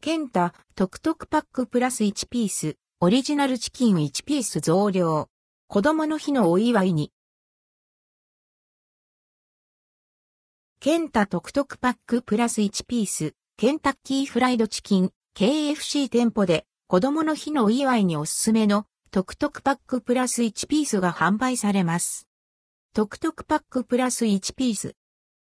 ケンタ、トクトクパックプラス1ピース、オリジナルチキン1ピース増量。子供の日のお祝いに。ケンタトクトクパックプラス1ピース、ケンタッキーフライドチキン、KFC 店舗で子供の日のお祝いにおすすめのトクトクパックプラス1ピースが販売されます。トクトクパックプラス1ピース。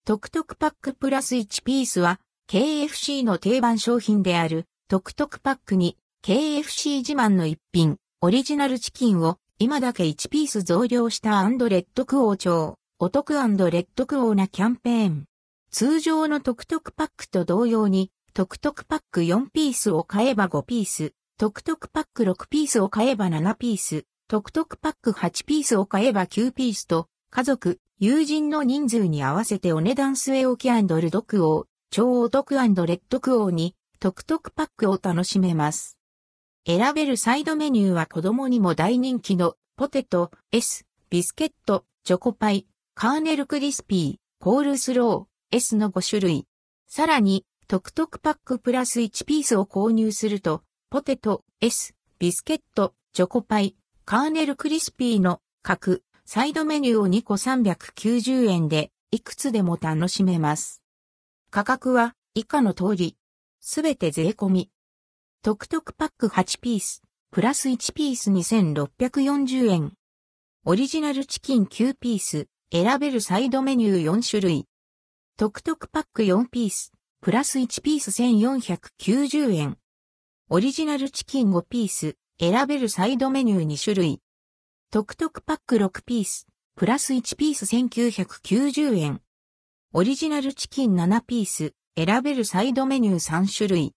トクトクパックプラス1ピースは KFC の定番商品であるトクトクパックに KFC 自慢の一品オリジナルチキンを今だけ1ピース増量したアンドレッドクオー超お得レッドクオーなキャンペーン。通常のトクトクパックと同様にトクトクパック4ピースを買えば5ピース、トクトクパック6ピースを買えば7ピース、トクトクパック8ピースを買えば9ピースと家族、友人の人数に合わせてお値段据え置きルドクオー、超お得レッドクオーに、トクトクパックを楽しめます。選べるサイドメニューは子供にも大人気のポテト、S、ビスケット、チョコパイ、カーネルクリスピー、コールスロー、S の5種類。さらに、トクトクパックプラス1ピースを購入すると、ポテト、S、ビスケット、チョコパイ、カーネルクリスピーの各サイドメニューを2個390円で、いくつでも楽しめます。価格は以下の通り。すべて税込み。トクトクパック8ピース、プラス1ピース2640円。オリジナルチキン9ピース、選べるサイドメニュー4種類。トクトクパック4ピース、プラス1ピース1490円。オリジナルチキン5ピース、選べるサイドメニュー2種類。トクトクパック6ピース、プラス1ピース1990円。オリジナルチキン7ピース、選べるサイドメニュー3種類。